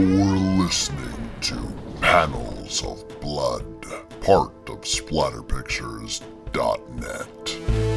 You're listening to Panels of Blood, part of SplatterPictures.net.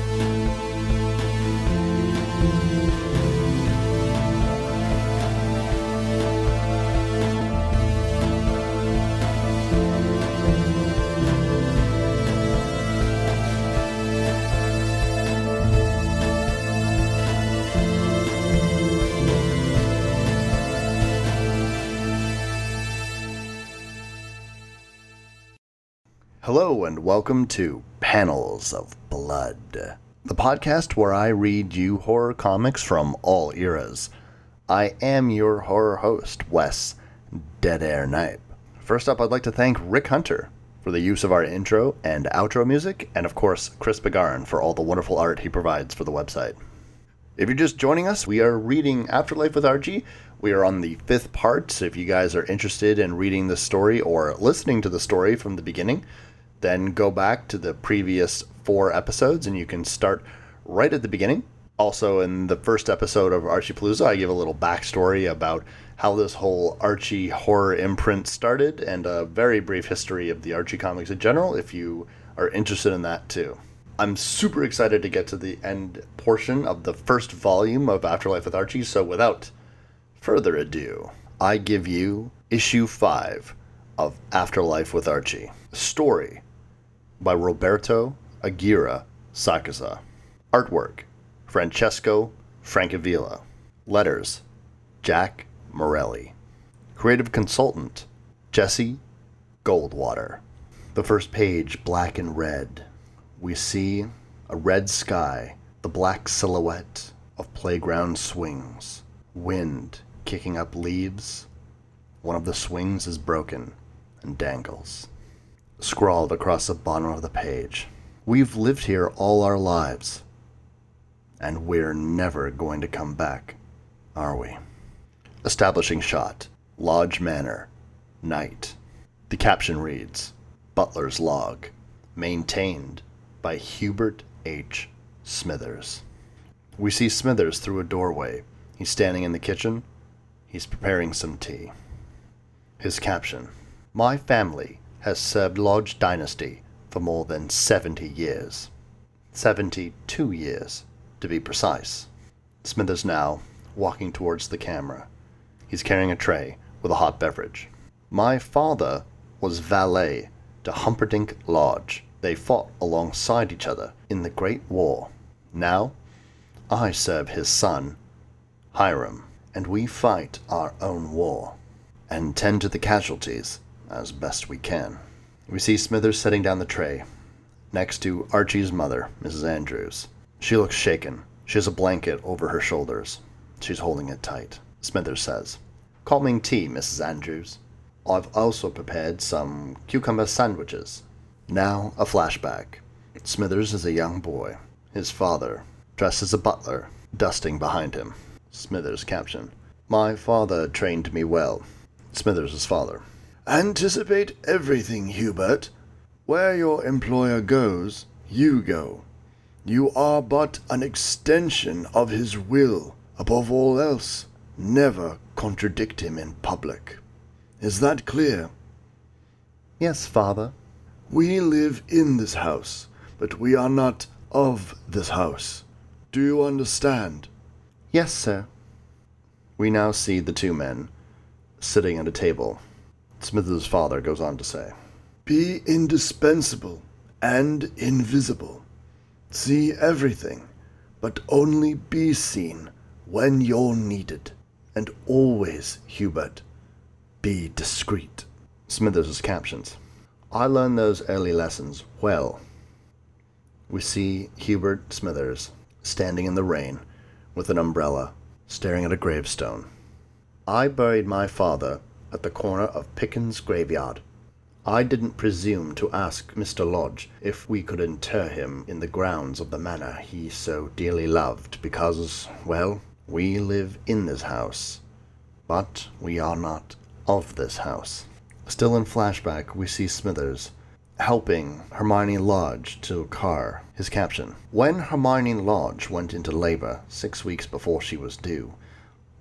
Hello, and welcome to Panels of Blood, the podcast where I read you horror comics from all eras. I am your horror host, Wes Dead Air Knipe. First up, I'd like to thank Rick Hunter for the use of our intro and outro music, and of course, Chris Begarin for all the wonderful art he provides for the website. If you're just joining us, we are reading Afterlife with Archie. We are on the fifth part, so if you guys are interested in reading the story or listening to the story from the beginning, then go back to the previous four episodes and you can start right at the beginning. Also, in the first episode of Archie Palooza, I give a little backstory about how this whole Archie horror imprint started and a very brief history of the Archie comics in general if you are interested in that too. I'm super excited to get to the end portion of the first volume of Afterlife with Archie, so without further ado, I give you issue 5 of Afterlife with Archie. Story by Roberto Aguirre Sacasa. Artwork Francesco Francavilla. Letters Jack Morelli. Creative consultant Jesse Goldwater. The first page, black and red. We see a red sky, the black silhouette of playground swings, wind kicking up leaves. One of the swings is broken and dangles scrawled across the bottom of the page. We've lived here all our lives, and we're never going to come back, are we? Establishing shot Lodge Manor, night. The caption reads Butler's Log, maintained by Hubert H. Smithers. We see Smithers through a doorway. He's standing in the kitchen. He's preparing some tea. His caption My family has served Lodge Dynasty for more than 70 years. 72 years, to be precise. Smithers now walking towards the camera. He's carrying a tray with a hot beverage. My father was valet to Humperdinck Lodge. They fought alongside each other in the Great War. Now, I serve his son, Hiram, and we fight our own war and tend to the casualties as best we can. We see Smithers setting down the tray next to Archie's mother, Mrs. Andrews. She looks shaken. She has a blanket over her shoulders. She's holding it tight. Smithers says, Calming tea, Mrs. Andrews. I've also prepared some cucumber sandwiches. Now, a flashback. Smithers is a young boy. His father, dressed as a butler, dusting behind him. Smithers' caption My father trained me well. Smithers' father. Anticipate everything, Hubert. Where your employer goes, you go. You are but an extension of his will. Above all else, never contradict him in public. Is that clear? Yes, father. We live in this house, but we are not of this house. Do you understand? Yes, sir. We now see the two men sitting at a table. Smithers' father goes on to say Be indispensable and invisible. See everything, but only be seen when you're needed. And always, Hubert, be discreet. Smithers' captions. I learned those early lessons well. We see Hubert Smithers standing in the rain with an umbrella, staring at a gravestone. I buried my father at the corner of Pickens graveyard. I didn't presume to ask Mr. Lodge if we could inter him in the grounds of the manor he so dearly loved, because, well, we live in this house, but we are not of this house. Still in flashback, we see Smithers helping Hermione Lodge to car. His caption When Hermione Lodge went into labor six weeks before she was due,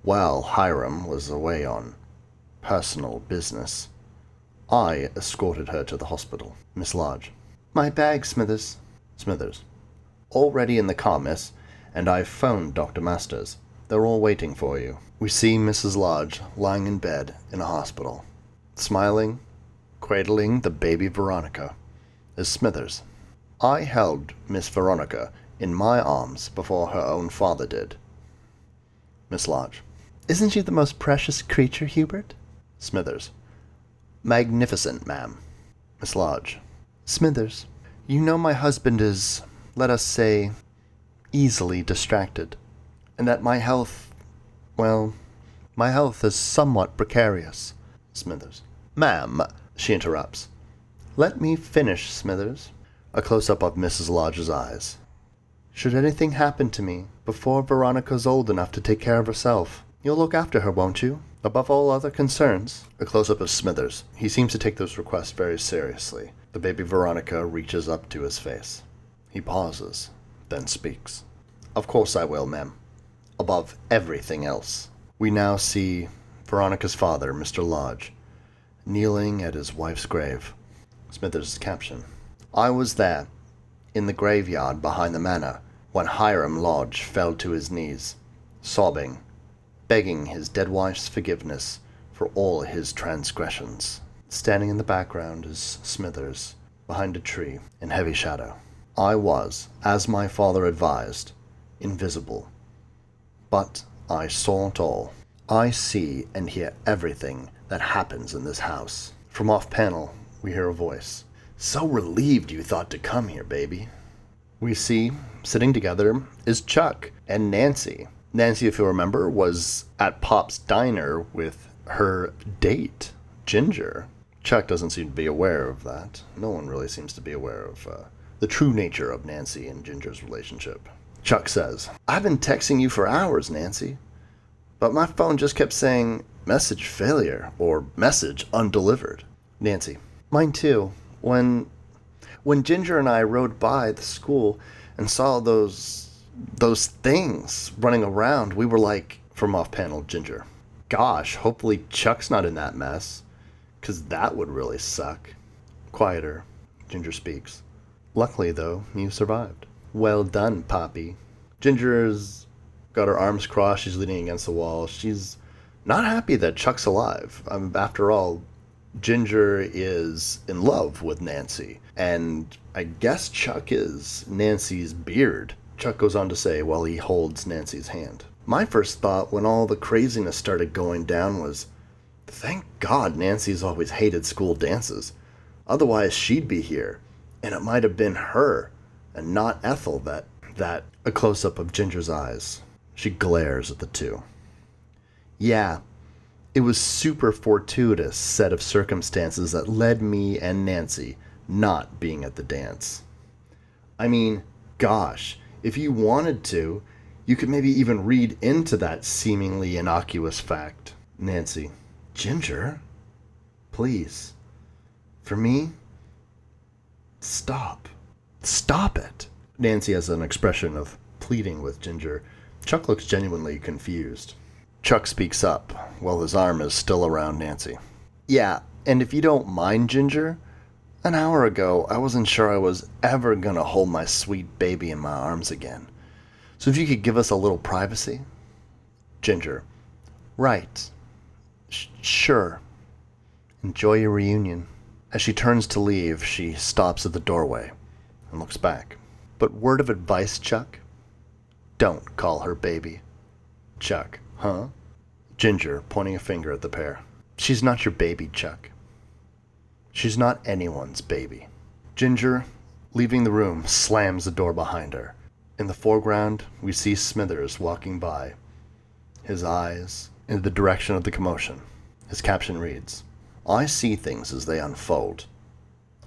while Hiram was away on personal business. I escorted her to the hospital. Miss Lodge. My bag, Smithers. Smithers. Already in the car, miss, and I've phoned Dr. Masters. They're all waiting for you. We see Mrs. Lodge lying in bed in a hospital, smiling, cradling the baby Veronica, is Smithers. I held Miss Veronica in my arms before her own father did. Miss Lodge. Isn't she the most precious creature, Hubert? Smithers. Magnificent, ma'am. Miss Lodge. Smithers, you know my husband is, let us say, easily distracted, and that my health, well, my health is somewhat precarious. Smithers. Ma'am, she interrupts. Let me finish, Smithers. A close up of Mrs. Lodge's eyes. Should anything happen to me before Veronica's old enough to take care of herself, you'll look after her, won't you? Above all other concerns. A close up of Smithers. He seems to take those requests very seriously. The baby Veronica reaches up to his face. He pauses, then speaks. Of course I will, ma'am. Above everything else. We now see Veronica's father, Mr. Lodge, kneeling at his wife's grave. Smithers' caption I was there, in the graveyard behind the manor, when Hiram Lodge fell to his knees, sobbing, begging his dead wife's forgiveness for all his transgressions. Standing in the background is Smithers, behind a tree, in heavy shadow. I was, as my father advised, invisible. But I saw it all. I see and hear everything that happens in this house. From off panel, we hear a voice. So relieved you thought to come here, baby. We see, sitting together, is Chuck and Nancy. Nancy, if you remember, was at Pop's diner with her date, Ginger. Chuck doesn't seem to be aware of that. No one really seems to be aware of uh, the true nature of Nancy and Ginger's relationship. Chuck says, I've been texting you for hours, Nancy, but my phone just kept saying message failure or message undelivered. Nancy, mine too. When when Ginger and I rode by the school and saw those those things running around, we were like from off panel Ginger. Gosh, hopefully Chuck's not in that mess, cuz that would really suck. Quieter, Ginger speaks. Luckily though, you survived. Well done, Poppy. Ginger's got her arms crossed. She's leaning against the wall. She's not happy that Chuck's alive. Um, after all, Ginger is in love with Nancy, and I guess Chuck is Nancy's beard. Chuck goes on to say while he holds Nancy's hand. My first thought when all the craziness started going down was thank God Nancy's always hated school dances. Otherwise, she'd be here, and it might have been her and not Ethel that that a close up of Ginger's eyes. She glares at the two. Yeah, it was super fortuitous set of circumstances that led me and Nancy not being at the dance. I mean, gosh, if you wanted to, you could maybe even read into that seemingly innocuous fact. Nancy, Ginger, please, for me, stop. Stop it. Nancy has an expression of pleading with Ginger. Chuck looks genuinely confused. Chuck speaks up while his arm is still around Nancy. Yeah, and if you don't mind, Ginger, an hour ago I wasn't sure I was ever gonna hold my sweet baby in my arms again. So if you could give us a little privacy? Ginger. Right. Sh- sure. Enjoy your reunion. As she turns to leave, she stops at the doorway and looks back. But word of advice, Chuck? Don't call her baby. Chuck, huh? Ginger, pointing a finger at the pair. She's not your baby, Chuck. She's not anyone's baby. Ginger, leaving the room, slams the door behind her. In the foreground, we see Smithers walking by, his eyes in the direction of the commotion. His caption reads I see things as they unfold.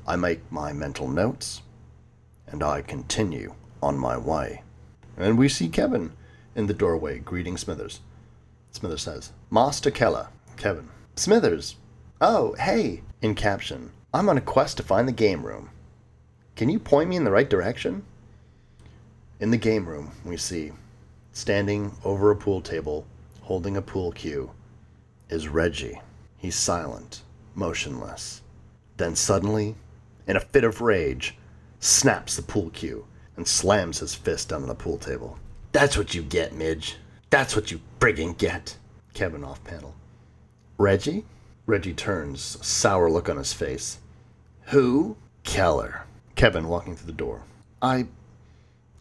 I make my mental notes, and I continue on my way. And we see Kevin in the doorway greeting Smithers. Smithers says, Master Keller, Kevin. Smithers, oh, hey, in caption. I'm on a quest to find the game room. Can you point me in the right direction? In the game room, we see, standing over a pool table, holding a pool cue, is Reggie. He's silent, motionless. Then suddenly, in a fit of rage, snaps the pool cue and slams his fist down on the pool table. That's what you get, Midge. That's what you friggin' get. Kevin off panel. Reggie? Reggie turns, sour look on his face. Who? Keller. Kevin walking through the door. I.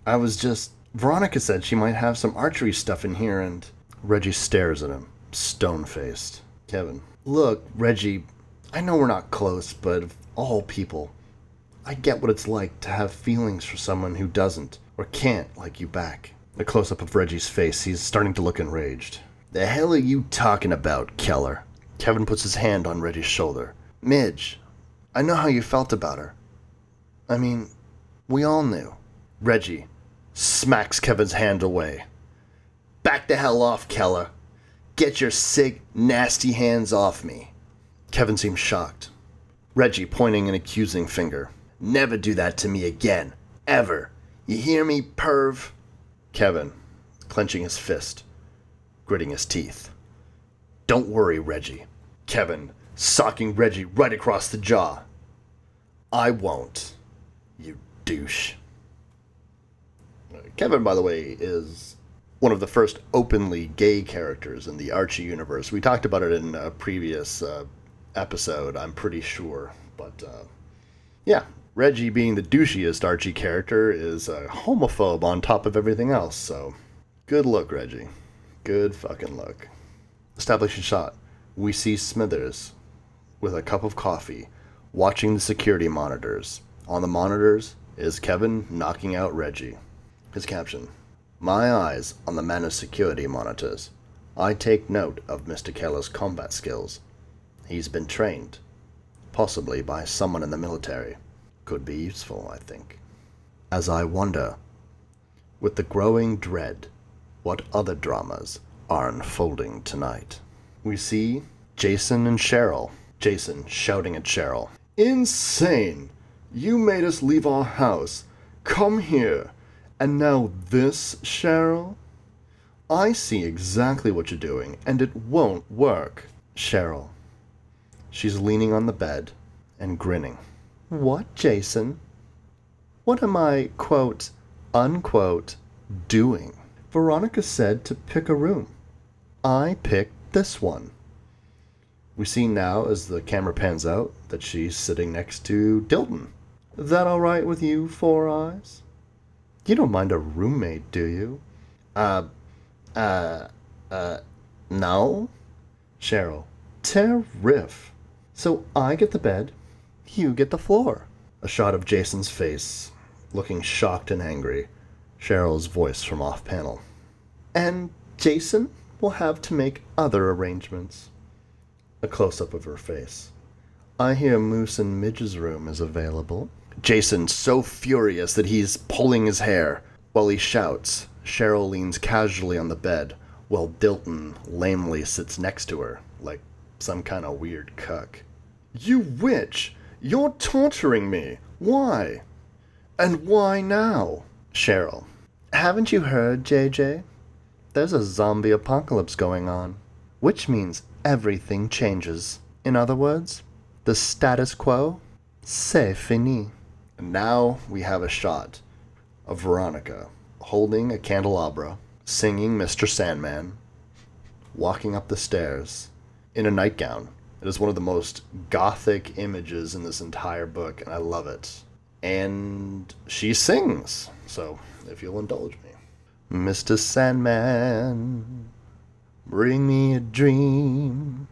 I was just. Veronica said she might have some archery stuff in here and. Reggie stares at him, stone faced. Kevin. Look, Reggie, I know we're not close, but of all people, I get what it's like to have feelings for someone who doesn't, or can't like you back. A close up of Reggie's face, he's starting to look enraged. The hell are you talking about, Keller? Kevin puts his hand on Reggie's shoulder. Midge, I know how you felt about her. I mean, we all knew. Reggie smacks Kevin's hand away. Back the hell off, Keller. Get your sick, nasty hands off me. Kevin seems shocked. Reggie pointing an accusing finger. Never do that to me again. Ever. You hear me, perv? Kevin, clenching his fist, gritting his teeth. Don't worry, Reggie. Kevin, socking Reggie right across the jaw. I won't, you douche. Kevin, by the way, is one of the first openly gay characters in the Archie universe. We talked about it in a previous uh, episode, I'm pretty sure. But uh, yeah, Reggie being the douchiest Archie character is a homophobe on top of everything else. So good look, Reggie. Good fucking look. Establishing shot. We see Smithers with a cup of coffee, watching the security monitors. On the monitors is Kevin knocking out Reggie. His caption My eyes on the Manus security monitors. I take note of Mr. Keller's combat skills. He's been trained, possibly by someone in the military. Could be useful, I think. As I wonder, with the growing dread, what other dramas are unfolding tonight. We see Jason and Cheryl. Jason shouting at Cheryl. Insane! You made us leave our house. Come here. And now this, Cheryl? I see exactly what you're doing, and it won't work. Cheryl. She's leaning on the bed and grinning. What, Jason? What am I, quote, unquote, doing? Veronica said to pick a room. I picked this one. We see now, as the camera pans out, that she's sitting next to Dilton. Is That all right with you, Four Eyes? You don't mind a roommate, do you? Uh, uh, uh, no? Cheryl. Terriff. So I get the bed, you get the floor. A shot of Jason's face, looking shocked and angry. Cheryl's voice from off panel. And Jason will have to make other arrangements. A close up of her face. I hear Moose and Midge's room is available. Jason so furious that he's pulling his hair. While he shouts, Cheryl leans casually on the bed, while Dilton lamely sits next to her, like some kind of weird cuck. You witch! You're torturing me! Why? And why now? Cheryl. Haven't you heard, JJ? There's a zombie apocalypse going on, which means everything changes. In other words, the status quo, c'est fini. And now we have a shot of Veronica holding a candelabra, singing Mr. Sandman, walking up the stairs in a nightgown. It is one of the most gothic images in this entire book, and I love it. And she sings, so if you'll indulge me. Mr. Sandman, bring me a dream.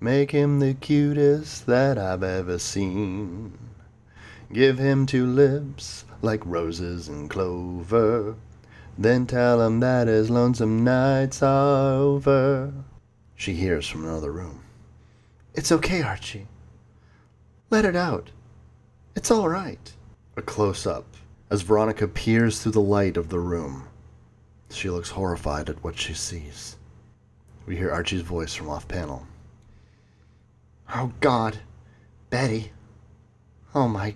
Make him the cutest that I've ever seen. Give him two lips like roses and clover. Then tell him that his lonesome nights are over. She hears from another room. It's okay, Archie. Let it out. It's all right. A close up as Veronica peers through the light of the room. She looks horrified at what she sees. We hear Archie's voice from off panel. Oh, God. Betty. Oh, my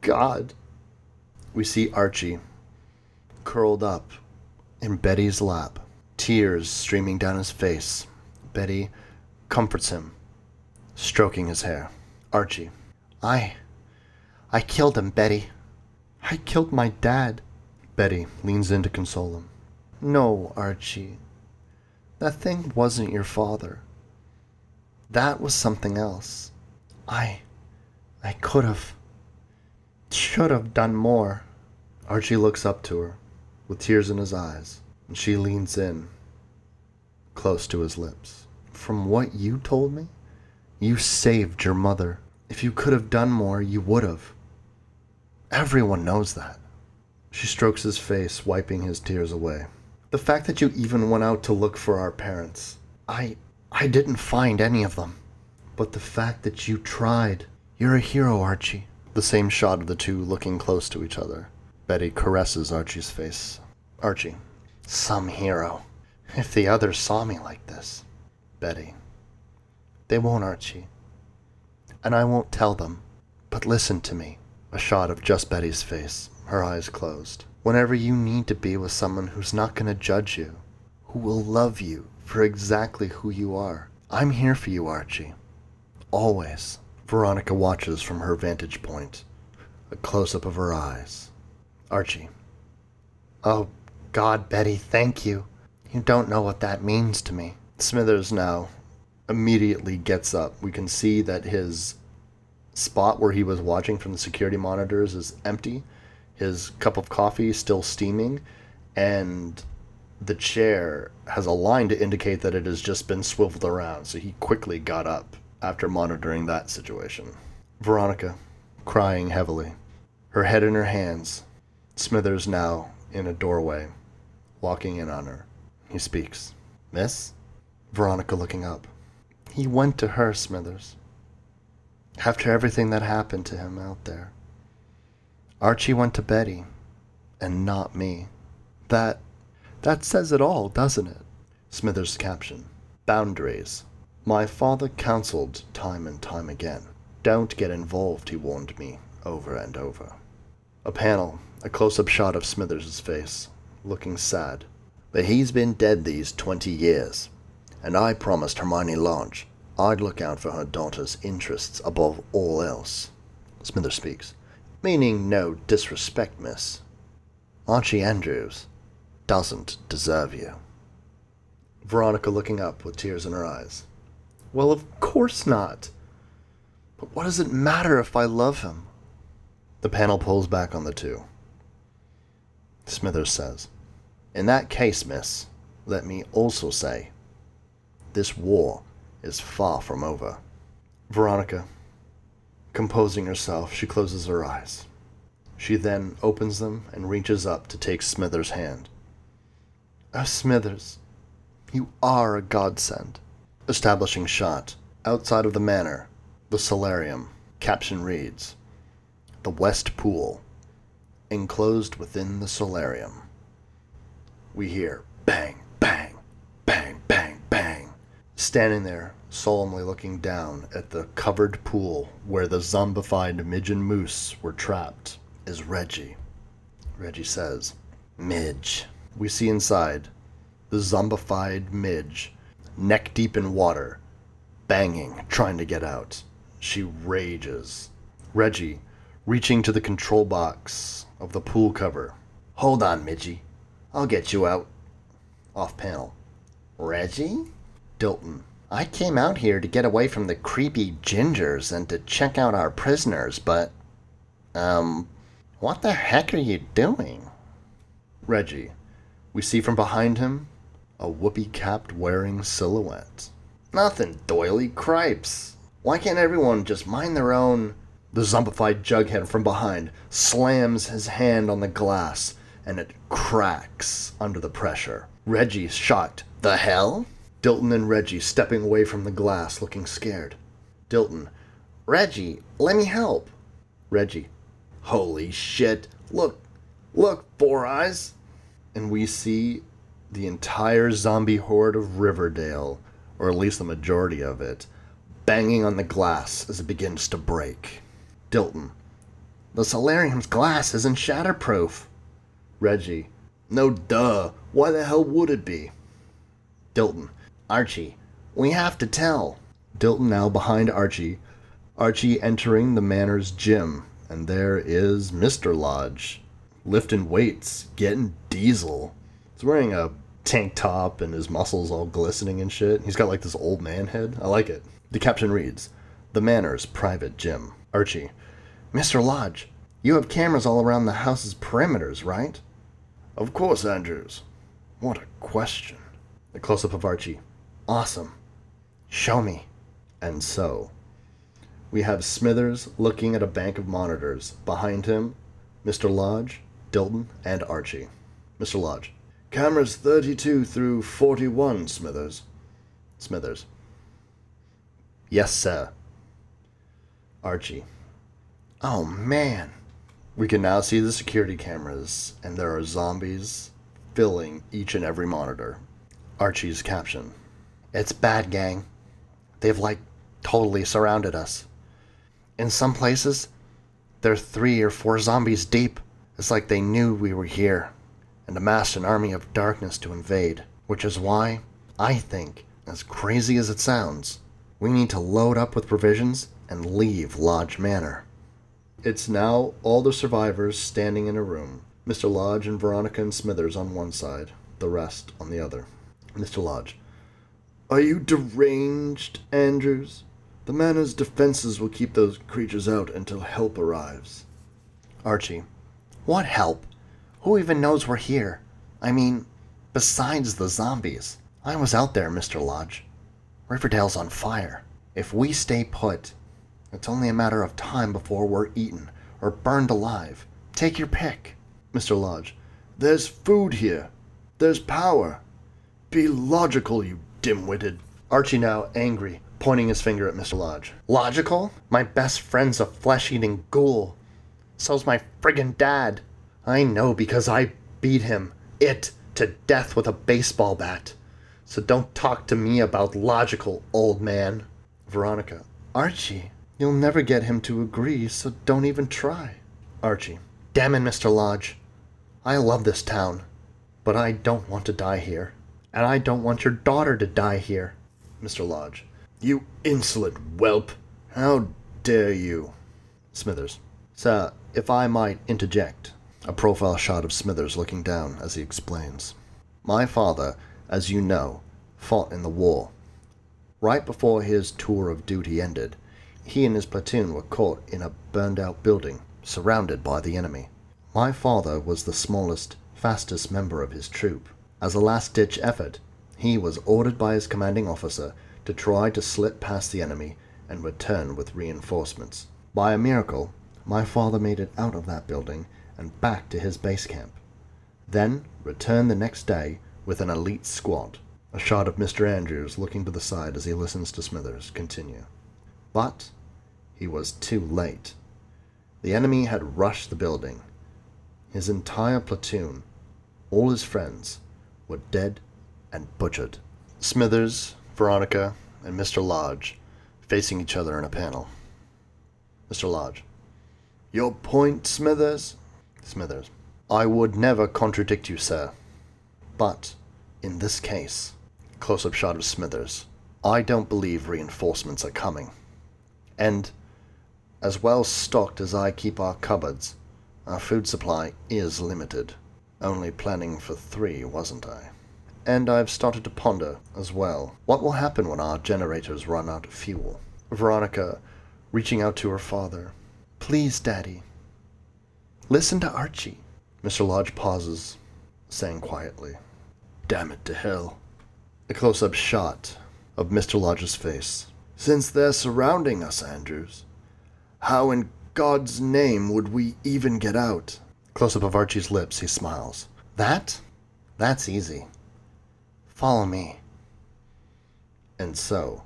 God. We see Archie curled up in Betty's lap, tears streaming down his face. Betty comforts him stroking his hair. Archie. I. I killed him, Betty. I killed my dad. Betty leans in to console him. No, Archie. That thing wasn't your father. That was something else. I. I could have. Should have done more. Archie looks up to her, with tears in his eyes, and she leans in, close to his lips. From what you told me, you saved your mother. If you could have done more, you would have. Everyone knows that. She strokes his face, wiping his tears away. The fact that you even went out to look for our parents. I. I didn't find any of them. But the fact that you tried. You're a hero, Archie. The same shot of the two looking close to each other. Betty caresses Archie's face. Archie. Some hero. If the others saw me like this. Betty. They won't, Archie. And I won't tell them. But listen to me. A shot of just Betty's face, her eyes closed. Whenever you need to be with someone who's not going to judge you, who will love you for exactly who you are, I'm here for you, Archie. Always. Veronica watches from her vantage point, a close up of her eyes. Archie. Oh, God, Betty, thank you. You don't know what that means to me. Smithers now immediately gets up. We can see that his spot where he was watching from the security monitors is empty. His cup of coffee still steaming, and the chair has a line to indicate that it has just been swiveled around. So he quickly got up after monitoring that situation. Veronica, crying heavily, her head in her hands. Smithers now in a doorway, walking in on her. He speaks. Miss? Veronica looking up. He went to her, Smithers. After everything that happened to him out there. Archie went to Betty, and not me. That that says it all, doesn't it? Smithers' caption. Boundaries. My father counseled time and time again. Don't get involved, he warned me over and over. A panel, a close up shot of Smithers' face, looking sad. But he's been dead these twenty years, and I promised Hermione Lodge I'd look out for her daughter's interests above all else. Smithers speaks, meaning no disrespect, miss. Archie Andrews doesn't deserve you. Veronica looking up with tears in her eyes. Well, of course not. But what does it matter if I love him? The panel pulls back on the two. Smithers says, In that case, miss, let me also say, this war is far from over. Veronica, composing herself, she closes her eyes. She then opens them and reaches up to take Smithers' hand. Oh, Smithers, you are a godsend. Establishing shot. Outside of the manor, the solarium. Caption reads The West Pool. Enclosed within the solarium. We hear bang. Standing there, solemnly looking down at the covered pool where the zombified Midge and Moose were trapped, is Reggie. Reggie says, Midge. We see inside the zombified Midge neck deep in water, banging, trying to get out. She rages. Reggie, reaching to the control box of the pool cover. Hold on, Midgie. I'll get you out. Off panel. Reggie? Dilton. I came out here to get away from the creepy gingers and to check out our prisoners, but. Um. What the heck are you doing? Reggie. We see from behind him a whoopee capped wearing silhouette. Nothing, Doiley, cripes. Why can't everyone just mind their own? The zombified jughead from behind slams his hand on the glass and it cracks under the pressure. Reggie's shocked. The hell? Dilton and Reggie stepping away from the glass, looking scared. Dilton. Reggie, let me help. Reggie. Holy shit. Look, look, Four Eyes. And we see the entire zombie horde of Riverdale, or at least the majority of it, banging on the glass as it begins to break. Dilton. The solarium's glass isn't shatterproof. Reggie. No duh. Why the hell would it be? Dilton. Archie. We have to tell. Dilton now behind Archie. Archie entering the manor's gym, and there is Mr. Lodge, lifting weights, getting diesel. He's wearing a tank top and his muscles all glistening and shit. He's got like this old man head. I like it. The caption reads The Manor's private gym. Archie. Mr. Lodge, you have cameras all around the house's perimeters, right? Of course, Andrews. What a question. A close up of Archie. Awesome. Show me. And so, we have Smithers looking at a bank of monitors. Behind him, Mr. Lodge, Dilton, and Archie. Mr. Lodge. Cameras 32 through 41, Smithers. Smithers. Yes, sir. Archie. Oh, man. We can now see the security cameras, and there are zombies filling each and every monitor. Archie's caption It's bad, gang. They've, like, totally surrounded us. In some places, they're three or four zombies deep. It's like they knew we were here and amassed an army of darkness to invade, which is why I think, as crazy as it sounds, we need to load up with provisions and leave Lodge Manor. It's now all the survivors standing in a room. Mr. Lodge and Veronica and Smithers on one side, the rest on the other. Mr. Lodge. Are you deranged, Andrews? The manor's defenses will keep those creatures out until help arrives. Archie. What help? Who even knows we're here? I mean, besides the zombies. I was out there, Mr. Lodge. Riverdale's on fire. If we stay put, it's only a matter of time before we're eaten or burned alive. Take your pick. Mr. Lodge. There's food here. There's power. Be logical, you dim-witted. Archie now angry, pointing his finger at Mr. Lodge. Logical? My best friend's a flesh-eating ghoul. So's my friggin' dad. I know because I beat him, it, to death with a baseball bat. So don't talk to me about logical, old man. Veronica. Archie, you'll never get him to agree, so don't even try. Archie. Damn it, Mr. Lodge. I love this town, but I don't want to die here. And I don't want your daughter to die here. Mr. Lodge. You insolent whelp. How dare you? Smithers. Sir, if I might interject. A profile shot of Smithers looking down as he explains. My father, as you know, fought in the war. Right before his tour of duty ended, he and his platoon were caught in a burned out building, surrounded by the enemy. My father was the smallest, fastest member of his troop. As a last ditch effort, he was ordered by his commanding officer to try to slip past the enemy and return with reinforcements. By a miracle, my father made it out of that building and back to his base camp. Then return the next day with an elite squad. A shot of Mr. Andrews looking to the side as he listens to Smithers continue. But he was too late. The enemy had rushed the building. His entire platoon, all his friends, were dead and butchered. Smithers, Veronica, and Mr. Lodge facing each other in a panel. Mr. Lodge. Your point, Smithers? Smithers. I would never contradict you, sir. But, in this case, close up shot of Smithers, I don't believe reinforcements are coming. And, as well stocked as I keep our cupboards, our food supply is limited. Only planning for three, wasn't I? And I've started to ponder, as well, what will happen when our generators run out of fuel. Veronica, reaching out to her father. Please, Daddy, Listen to Archie. Mr. Lodge pauses, saying quietly, Damn it to hell. A close up shot of Mr. Lodge's face. Since they're surrounding us, Andrews, how in God's name would we even get out? Close up of Archie's lips, he smiles. That? That's easy. Follow me. And so,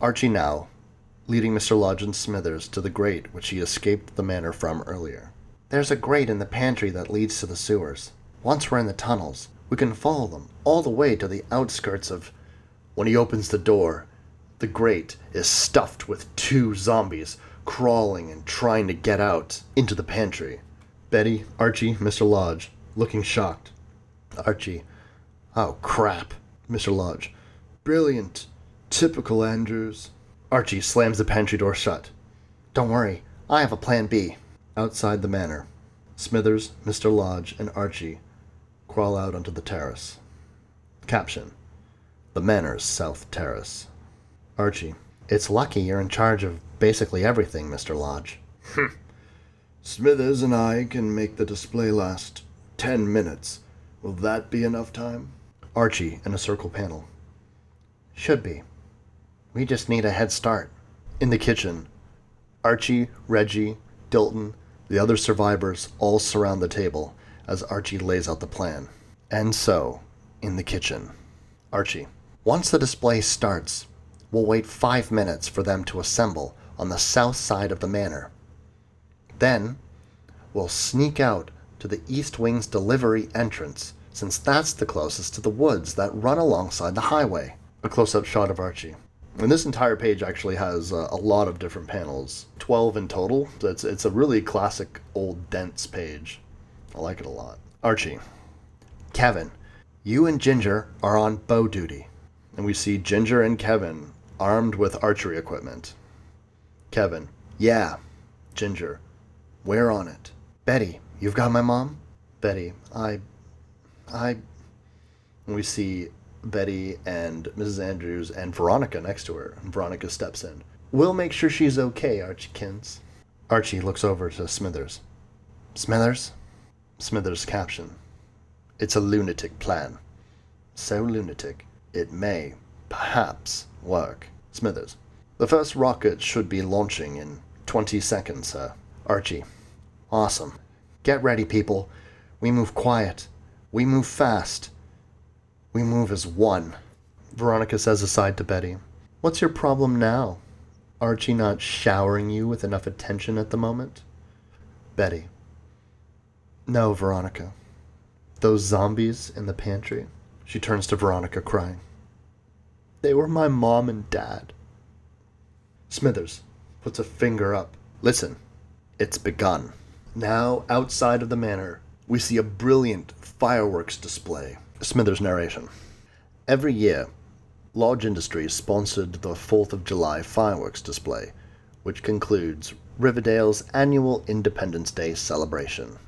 Archie now, leading Mr. Lodge and Smithers to the grate which he escaped the manor from earlier. There's a grate in the pantry that leads to the sewers. Once we're in the tunnels, we can follow them all the way to the outskirts of. When he opens the door, the grate is stuffed with two zombies crawling and trying to get out into the pantry. Betty, Archie, Mr. Lodge, looking shocked. Archie, oh crap. Mr. Lodge, brilliant. Typical Andrews. Archie slams the pantry door shut. Don't worry, I have a plan B. Outside the manor, Smithers, Mr. Lodge, and Archie crawl out onto the terrace. Caption The Manor's South Terrace. Archie, it's lucky you're in charge of basically everything, Mr. Lodge. Hmm. Smithers and I can make the display last ten minutes. Will that be enough time? Archie in a circle panel. Should be. We just need a head start. In the kitchen, Archie, Reggie, Dilton, the other survivors all surround the table as Archie lays out the plan. And so, in the kitchen, Archie. Once the display starts, we'll wait five minutes for them to assemble on the south side of the manor. Then, we'll sneak out to the East Wing's delivery entrance, since that's the closest to the woods that run alongside the highway. A close up shot of Archie. And this entire page actually has uh, a lot of different panels, 12 in total. So it's, it's a really classic, old, dense page. I like it a lot. Archie. Kevin, you and Ginger are on bow duty. And we see Ginger and Kevin armed with archery equipment. Kevin. Yeah. Ginger. We're on it. Betty, you've got my mom? Betty. I. I. We see Betty and Mrs. Andrews and Veronica next to her. And Veronica steps in. We'll make sure she's okay, Archiekins. Archie looks over to Smithers. Smithers? Smithers' caption. It's a lunatic plan. So lunatic, it may, perhaps, work. Smithers. The first rocket should be launching in 20 seconds, sir. Archie. Awesome. Get ready, people. We move quiet. We move fast. We move as one. Veronica says aside to Betty. What's your problem now? Archie not showering you with enough attention at the moment? Betty. No, Veronica. Those zombies in the pantry. She turns to Veronica, crying. They were my mom and dad. Smithers puts a finger up. Listen, it's begun. Now, outside of the manor, we see a brilliant fireworks display. Smithers' narration. Every year, Lodge Industries sponsored the 4th of July fireworks display, which concludes Riverdale's annual Independence Day celebration.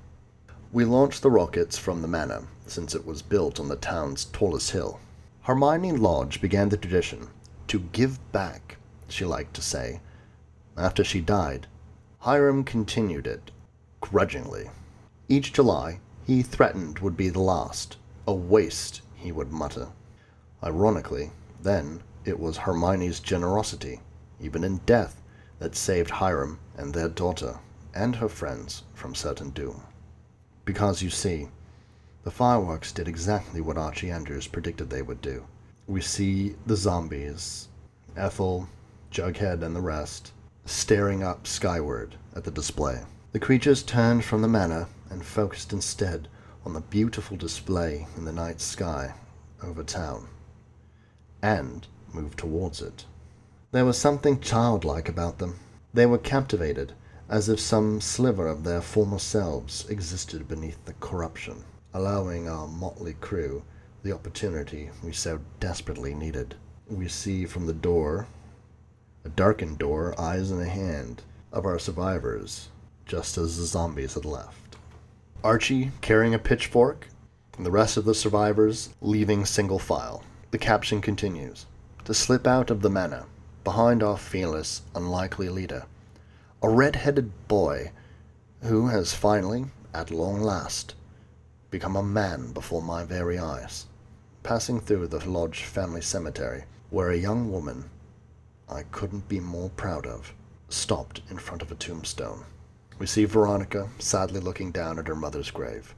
We launched the rockets from the manor, since it was built on the town's tallest hill. Hermione Lodge began the tradition to give back, she liked to say. After she died, Hiram continued it, grudgingly. Each July, he threatened would be the last. A waste, he would mutter. Ironically, then, it was Hermione's generosity, even in death, that saved Hiram and their daughter and her friends from certain doom. Because you see, the fireworks did exactly what Archie Andrews predicted they would do. We see the zombies, Ethel, Jughead, and the rest, staring up skyward at the display. The creatures turned from the manor and focused instead on the beautiful display in the night sky over town, and moved towards it. There was something childlike about them. They were captivated, as if some sliver of their former selves existed beneath the corruption, allowing our motley crew the opportunity we so desperately needed. We see from the door, a darkened door, eyes in a hand, of our survivors, just as the zombies had left. Archie carrying a pitchfork, and the rest of the survivors leaving single file. The caption continues To slip out of the manor, behind our fearless, unlikely leader, a red headed boy who has finally, at long last, become a man before my very eyes passing through the Lodge family cemetery, where a young woman I couldn't be more proud of stopped in front of a tombstone. We see Veronica sadly looking down at her mother's grave.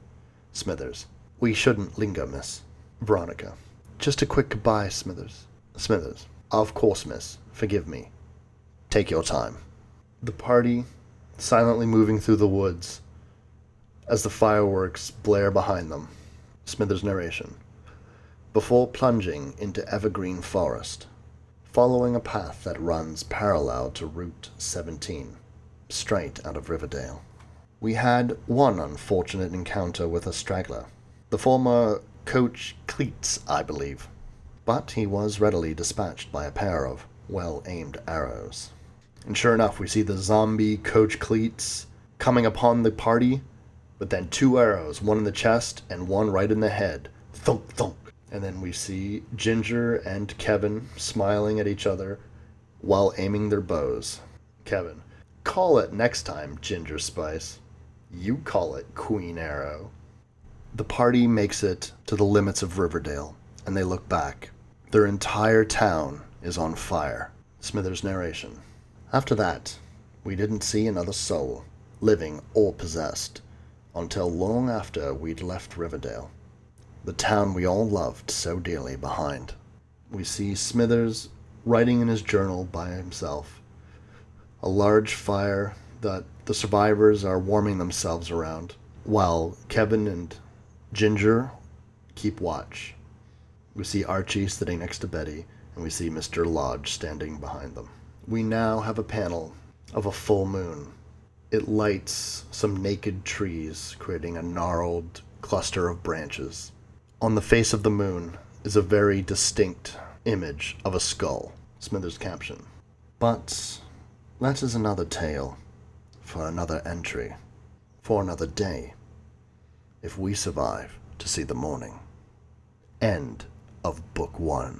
Smithers. We shouldn't linger, miss. Veronica. Just a quick goodbye, Smithers. Smithers. Of course, miss. Forgive me. Take your time. The party silently moving through the woods as the fireworks blare behind them. Smithers' narration before plunging into evergreen forest, following a path that runs parallel to Route 17, straight out of Riverdale. We had one unfortunate encounter with a straggler, the former Coach Kleats, I believe, but he was readily dispatched by a pair of well aimed arrows. And sure enough, we see the zombie Coach Kleats coming upon the party, but then two arrows, one in the chest and one right in the head. Thunk, thunk. And then we see Ginger and Kevin smiling at each other while aiming their bows. Kevin, call it next time, Ginger Spice. You call it Queen Arrow. The party makes it to the limits of Riverdale, and they look back. Their entire town is on fire. Smithers' narration. After that, we didn't see another soul, living or possessed, until long after we'd left Riverdale, the town we all loved so dearly behind. We see Smithers writing in his journal by himself. A large fire that the survivors are warming themselves around, while Kevin and Ginger keep watch. We see Archie sitting next to Betty, and we see Mr. Lodge standing behind them. We now have a panel of a full moon. It lights some naked trees, creating a gnarled cluster of branches. On the face of the moon is a very distinct image of a skull. Smithers' caption. But that is another tale for another entry, for another day, if we survive to see the morning. End of Book One.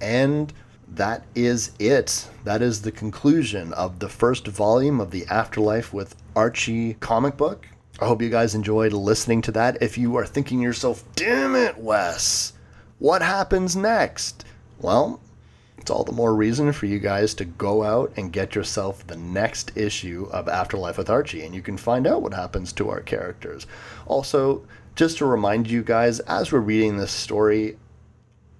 And that is it. That is the conclusion of the first volume of the Afterlife with Archie comic book. I hope you guys enjoyed listening to that. If you are thinking to yourself, damn it, Wes, what happens next? Well, it's all the more reason for you guys to go out and get yourself the next issue of Afterlife with Archie, and you can find out what happens to our characters. Also, just to remind you guys, as we're reading this story,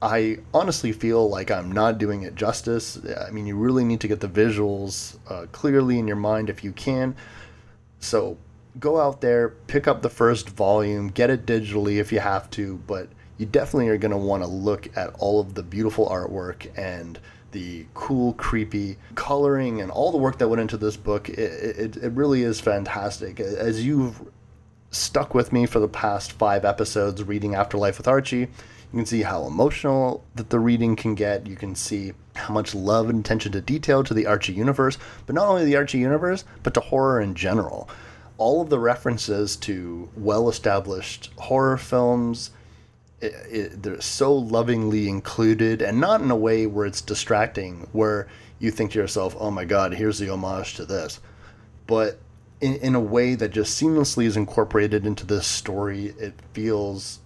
I honestly feel like I'm not doing it justice. I mean, you really need to get the visuals uh, clearly in your mind if you can. So go out there, pick up the first volume, get it digitally if you have to, but you definitely are going to want to look at all of the beautiful artwork and the cool, creepy coloring and all the work that went into this book. It, it, it really is fantastic. As you've stuck with me for the past five episodes reading Afterlife with Archie, you can see how emotional that the reading can get. You can see how much love and attention to detail to the Archie universe, but not only the Archie universe, but to horror in general. All of the references to well established horror films, it, it, they're so lovingly included and not in a way where it's distracting where you think to yourself oh my god here's the homage to this. But in, in a way that just seamlessly is incorporated into this story it feels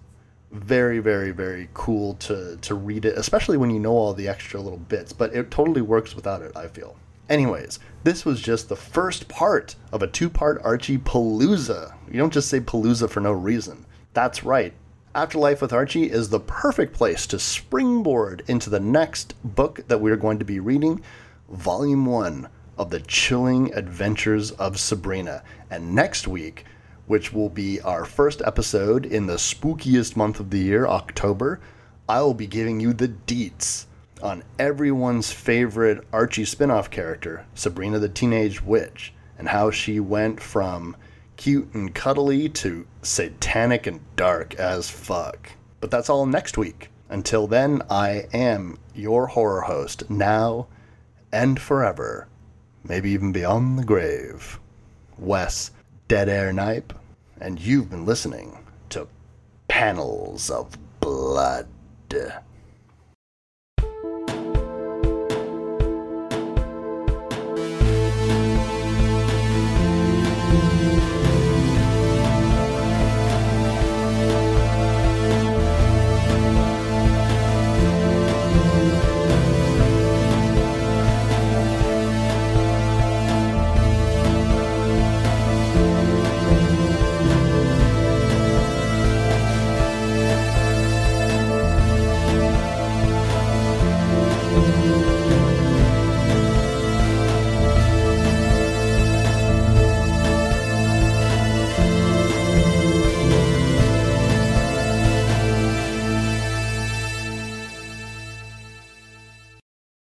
very very very cool to to read it especially when you know all the extra little bits but it totally works without it i feel anyways this was just the first part of a two-part archie palooza. You don't just say palooza for no reason. That's right. Afterlife with Archie is the perfect place to springboard into the next book that we're going to be reading, Volume 1 of The Chilling Adventures of Sabrina. And next week, which will be our first episode in the spookiest month of the year, October, I will be giving you the deets on everyone's favorite Archie spin off character, Sabrina the Teenage Witch, and how she went from cute and cuddly to satanic and dark as fuck. But that's all next week. Until then, I am your horror host, now and forever, maybe even beyond the grave. Wes Dead Air Knipe, and you've been listening to Panels of Blood.